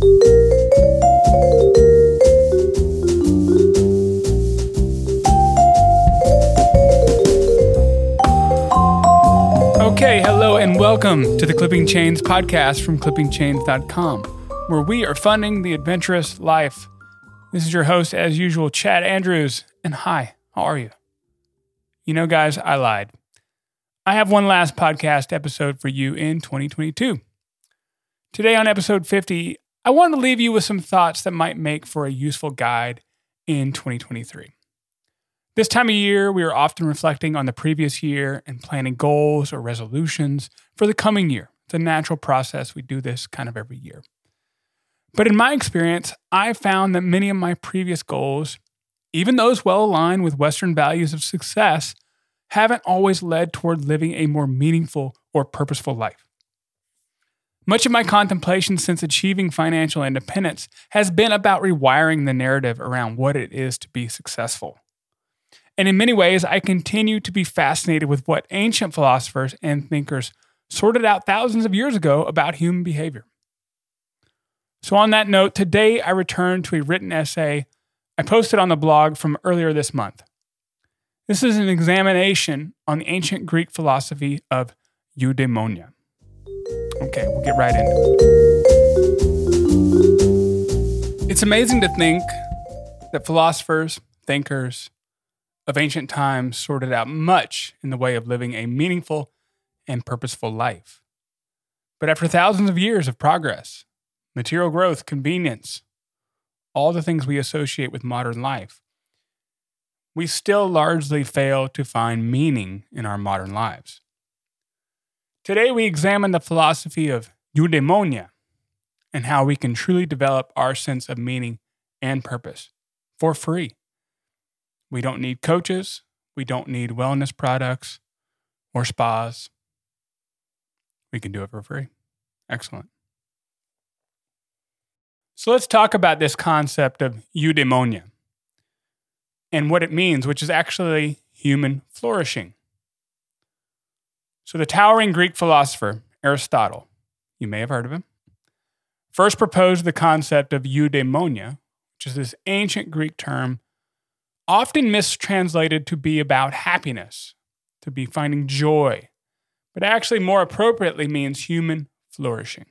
Okay, hello and welcome to the Clipping Chains podcast from clippingchains.com, where we are funding the adventurous life. This is your host, as usual, Chad Andrews. And hi, how are you? You know, guys, I lied. I have one last podcast episode for you in 2022. Today, on episode 50, I want to leave you with some thoughts that might make for a useful guide in 2023. This time of year, we are often reflecting on the previous year and planning goals or resolutions for the coming year. It's a natural process. We do this kind of every year. But in my experience, I found that many of my previous goals, even those well aligned with Western values of success, haven't always led toward living a more meaningful or purposeful life. Much of my contemplation since achieving financial independence has been about rewiring the narrative around what it is to be successful. And in many ways, I continue to be fascinated with what ancient philosophers and thinkers sorted out thousands of years ago about human behavior. So, on that note, today I return to a written essay I posted on the blog from earlier this month. This is an examination on the ancient Greek philosophy of eudaimonia. Okay, we'll get right into it. It's amazing to think that philosophers, thinkers of ancient times sorted out much in the way of living a meaningful and purposeful life. But after thousands of years of progress, material growth, convenience, all the things we associate with modern life, we still largely fail to find meaning in our modern lives. Today, we examine the philosophy of eudaimonia and how we can truly develop our sense of meaning and purpose for free. We don't need coaches, we don't need wellness products or spas. We can do it for free. Excellent. So let's talk about this concept of eudaimonia and what it means, which is actually human flourishing. So, the towering Greek philosopher Aristotle, you may have heard of him, first proposed the concept of eudaimonia, which is this ancient Greek term often mistranslated to be about happiness, to be finding joy, but actually more appropriately means human flourishing.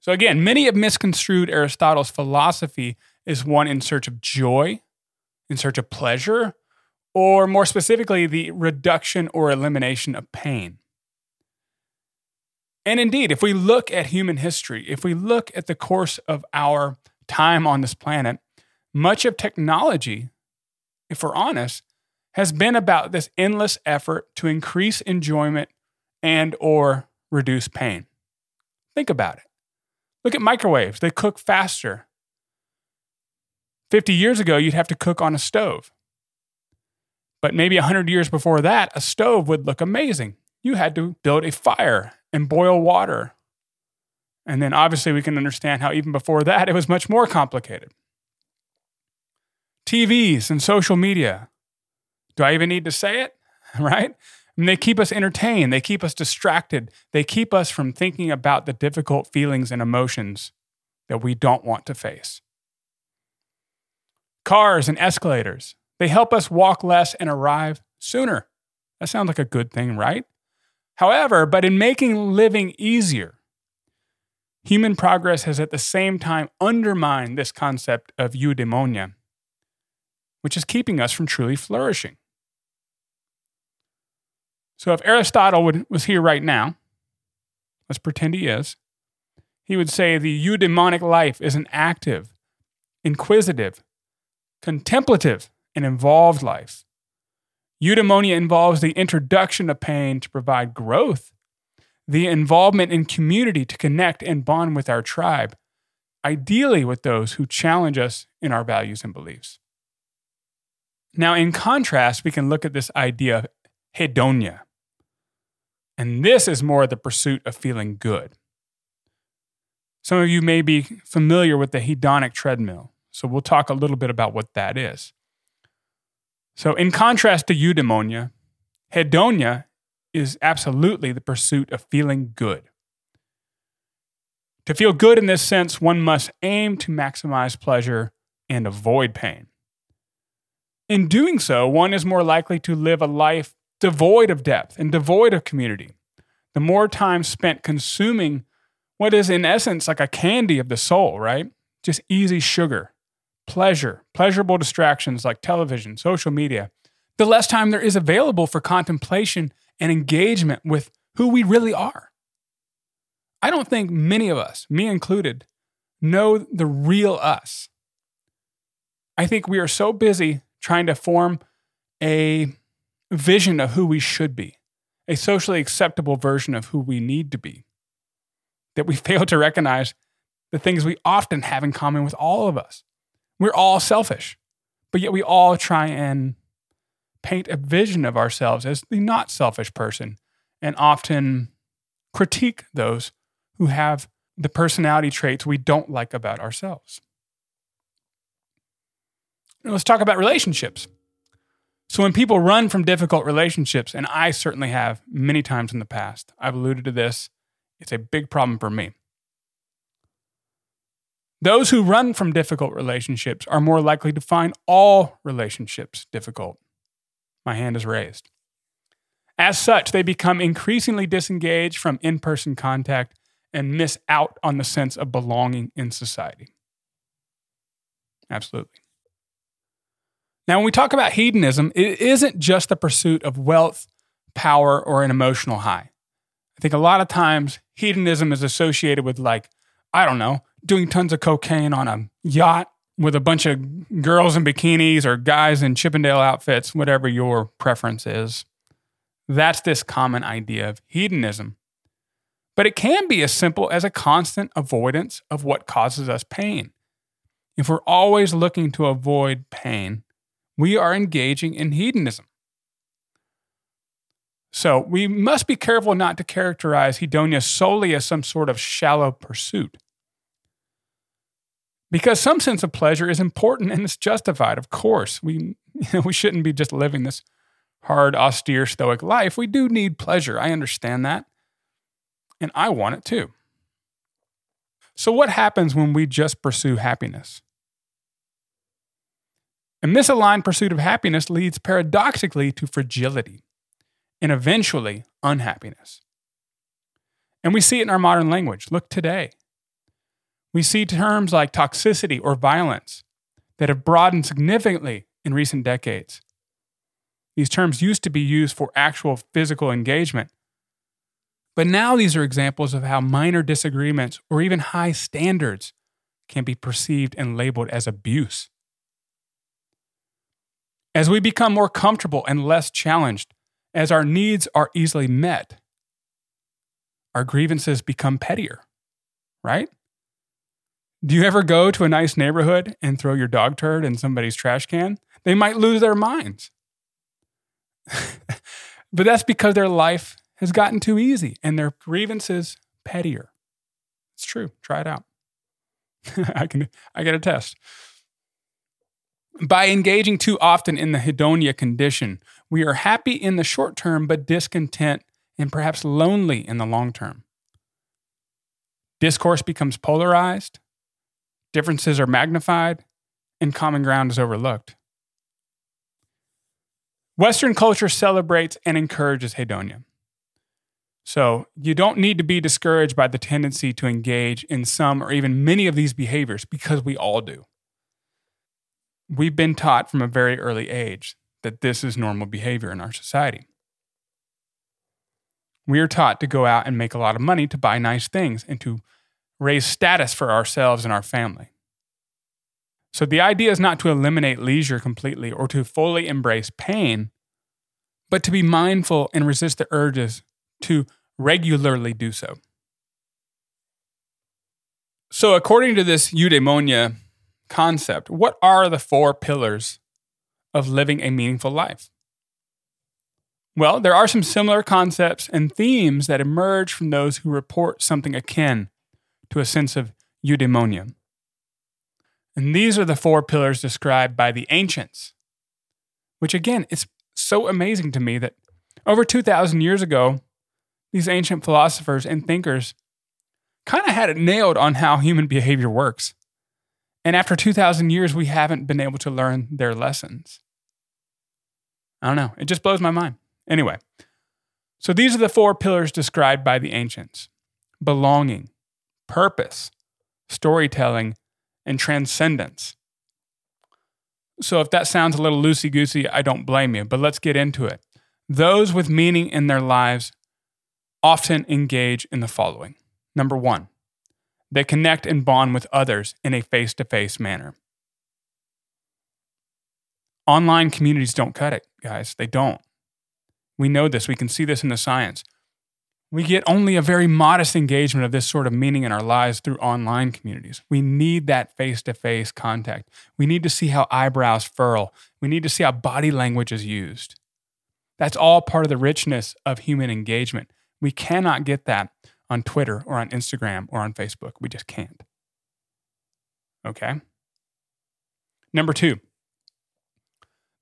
So, again, many have misconstrued Aristotle's philosophy as one in search of joy, in search of pleasure, or more specifically, the reduction or elimination of pain. And indeed, if we look at human history, if we look at the course of our time on this planet, much of technology, if we're honest, has been about this endless effort to increase enjoyment and or reduce pain. Think about it. Look at microwaves. They cook faster. 50 years ago, you'd have to cook on a stove. But maybe 100 years before that, a stove would look amazing. You had to build a fire and boil water. And then obviously, we can understand how even before that, it was much more complicated. TVs and social media. Do I even need to say it? Right? Mean, they keep us entertained, they keep us distracted, they keep us from thinking about the difficult feelings and emotions that we don't want to face. Cars and escalators, they help us walk less and arrive sooner. That sounds like a good thing, right? However, but in making living easier, human progress has at the same time undermined this concept of eudaimonia which is keeping us from truly flourishing. So if Aristotle would, was here right now, let's pretend he is, he would say the eudaimonic life is an active, inquisitive, contemplative, and involved life. Eudaimonia involves the introduction of pain to provide growth, the involvement in community to connect and bond with our tribe, ideally with those who challenge us in our values and beliefs. Now, in contrast, we can look at this idea of hedonia. And this is more the pursuit of feeling good. Some of you may be familiar with the hedonic treadmill. So we'll talk a little bit about what that is. So, in contrast to eudaimonia, hedonia is absolutely the pursuit of feeling good. To feel good in this sense, one must aim to maximize pleasure and avoid pain. In doing so, one is more likely to live a life devoid of depth and devoid of community. The more time spent consuming what is, in essence, like a candy of the soul, right? Just easy sugar, pleasure, pleasurable distractions like television, social media, the less time there is available for contemplation and engagement with who we really are. I don't think many of us, me included, know the real us. I think we are so busy trying to form a vision of who we should be, a socially acceptable version of who we need to be, that we fail to recognize the things we often have in common with all of us. We're all selfish, but yet we all try and paint a vision of ourselves as the not selfish person and often critique those who have the personality traits we don't like about ourselves. Now let's talk about relationships. So, when people run from difficult relationships, and I certainly have many times in the past, I've alluded to this, it's a big problem for me. Those who run from difficult relationships are more likely to find all relationships difficult. My hand is raised. As such, they become increasingly disengaged from in person contact and miss out on the sense of belonging in society. Absolutely. Now, when we talk about hedonism, it isn't just the pursuit of wealth, power, or an emotional high. I think a lot of times hedonism is associated with, like, I don't know, doing tons of cocaine on a yacht with a bunch of girls in bikinis or guys in Chippendale outfits, whatever your preference is. That's this common idea of hedonism. But it can be as simple as a constant avoidance of what causes us pain. If we're always looking to avoid pain, we are engaging in hedonism. So we must be careful not to characterize hedonia solely as some sort of shallow pursuit. Because some sense of pleasure is important and it's justified, of course. We, you know, we shouldn't be just living this hard, austere, stoic life. We do need pleasure. I understand that. And I want it too. So, what happens when we just pursue happiness? A misaligned pursuit of happiness leads paradoxically to fragility and eventually unhappiness. And we see it in our modern language. Look today. We see terms like toxicity or violence that have broadened significantly in recent decades. These terms used to be used for actual physical engagement, but now these are examples of how minor disagreements or even high standards can be perceived and labeled as abuse. As we become more comfortable and less challenged, as our needs are easily met, our grievances become pettier, right? Do you ever go to a nice neighborhood and throw your dog turd in somebody's trash can? They might lose their minds. but that's because their life has gotten too easy and their grievances pettier. It's true. Try it out. I can I get a test. By engaging too often in the hedonia condition, we are happy in the short term but discontent and perhaps lonely in the long term. Discourse becomes polarized, differences are magnified, and common ground is overlooked. Western culture celebrates and encourages hedonia. So you don't need to be discouraged by the tendency to engage in some or even many of these behaviors because we all do. We've been taught from a very early age that this is normal behavior in our society. We are taught to go out and make a lot of money to buy nice things and to raise status for ourselves and our family. So the idea is not to eliminate leisure completely or to fully embrace pain, but to be mindful and resist the urges to regularly do so. So, according to this eudaimonia concept, what are the four pillars of living a meaningful life? Well, there are some similar concepts and themes that emerge from those who report something akin to a sense of eudaimonia. And these are the four pillars described by the ancients, which again, it's so amazing to me that over 2,000 years ago, these ancient philosophers and thinkers kind of had it nailed on how human behavior works. And after 2,000 years, we haven't been able to learn their lessons. I don't know. It just blows my mind. Anyway, so these are the four pillars described by the ancients belonging, purpose, storytelling, and transcendence. So if that sounds a little loosey goosey, I don't blame you, but let's get into it. Those with meaning in their lives often engage in the following Number one, they connect and bond with others in a face to face manner. Online communities don't cut it, guys. They don't. We know this. We can see this in the science. We get only a very modest engagement of this sort of meaning in our lives through online communities. We need that face to face contact. We need to see how eyebrows furl. We need to see how body language is used. That's all part of the richness of human engagement. We cannot get that on Twitter or on Instagram or on Facebook. We just can't. Okay? Number two,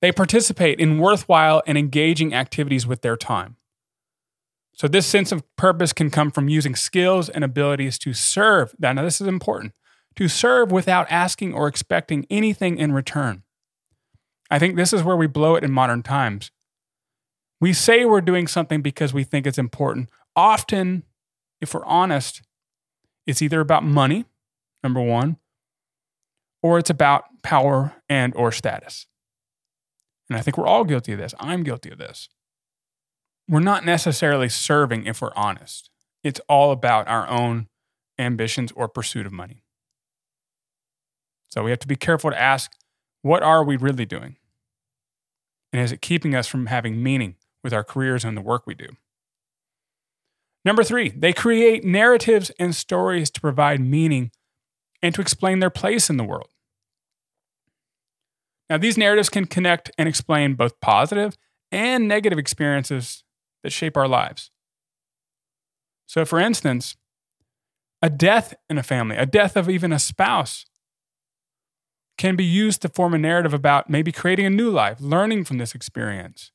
they participate in worthwhile and engaging activities with their time. So, this sense of purpose can come from using skills and abilities to serve. Now, this is important to serve without asking or expecting anything in return. I think this is where we blow it in modern times. We say we're doing something because we think it's important. Often, if we're honest, it's either about money, number one, or it's about power and or status. And I think we're all guilty of this. I'm guilty of this we're not necessarily serving if we're honest. It's all about our own ambitions or pursuit of money. So we have to be careful to ask what are we really doing? And is it keeping us from having meaning with our careers and the work we do? Number three, they create narratives and stories to provide meaning and to explain their place in the world. Now, these narratives can connect and explain both positive and negative experiences that shape our lives. So, for instance, a death in a family, a death of even a spouse, can be used to form a narrative about maybe creating a new life, learning from this experience.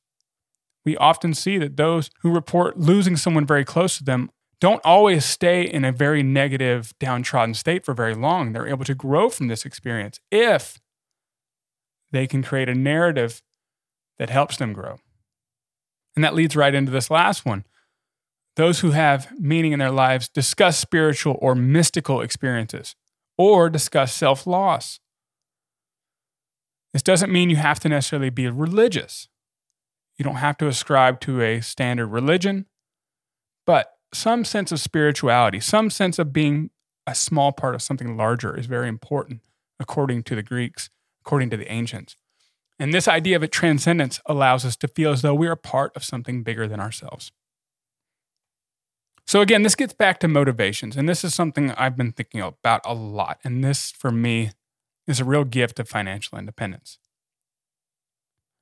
We often see that those who report losing someone very close to them don't always stay in a very negative, downtrodden state for very long. They're able to grow from this experience if they can create a narrative that helps them grow. And that leads right into this last one. Those who have meaning in their lives discuss spiritual or mystical experiences or discuss self loss. This doesn't mean you have to necessarily be religious. You don't have to ascribe to a standard religion, but some sense of spirituality, some sense of being a small part of something larger is very important, according to the Greeks, according to the ancients. And this idea of a transcendence allows us to feel as though we are part of something bigger than ourselves. So, again, this gets back to motivations. And this is something I've been thinking about a lot. And this, for me, is a real gift of financial independence.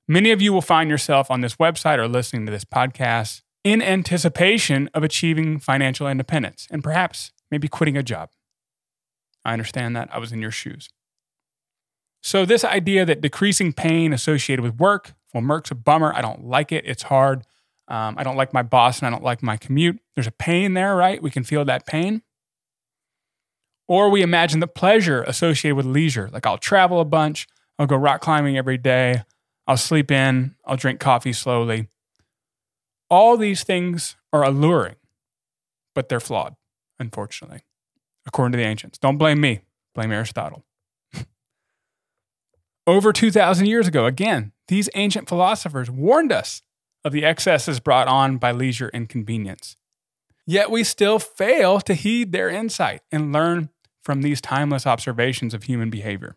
Many of you will find yourself on this website or listening to this podcast in anticipation of achieving financial independence and perhaps maybe quitting a job. I understand that. I was in your shoes. So, this idea that decreasing pain associated with work, well, work's a bummer. I don't like it. It's hard. Um, I don't like my boss and I don't like my commute. There's a pain there, right? We can feel that pain. Or we imagine the pleasure associated with leisure. Like I'll travel a bunch, I'll go rock climbing every day, I'll sleep in, I'll drink coffee slowly. All these things are alluring, but they're flawed, unfortunately, according to the ancients. Don't blame me, blame Aristotle over 2,000 years ago. Again, these ancient philosophers warned us of the excesses brought on by leisure and convenience. Yet we still fail to heed their insight and learn from these timeless observations of human behavior.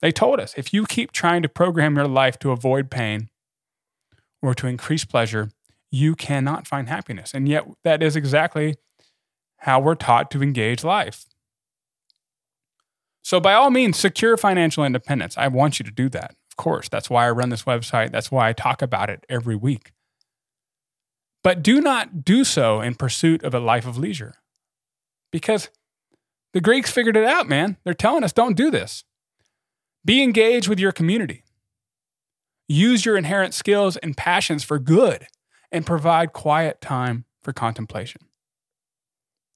They told us if you keep trying to program your life to avoid pain or to increase pleasure, you cannot find happiness. And yet, that is exactly how we're taught to engage life. So, by all means, secure financial independence. I want you to do that. Of course, that's why I run this website. That's why I talk about it every week. But do not do so in pursuit of a life of leisure. Because the Greeks figured it out, man. They're telling us don't do this. Be engaged with your community. Use your inherent skills and passions for good and provide quiet time for contemplation.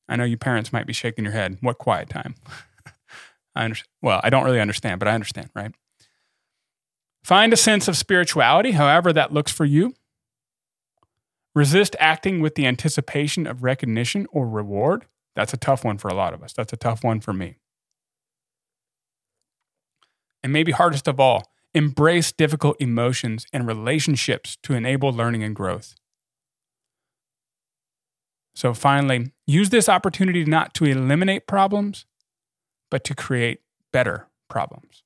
I know you parents might be shaking your head. What quiet time? I understand. Well, I don't really understand, but I understand, right? Find a sense of spirituality, however that looks for you. Resist acting with the anticipation of recognition or reward. That's a tough one for a lot of us. That's a tough one for me. And maybe hardest of all, embrace difficult emotions and relationships to enable learning and growth. So, finally, use this opportunity not to eliminate problems, but to create better problems.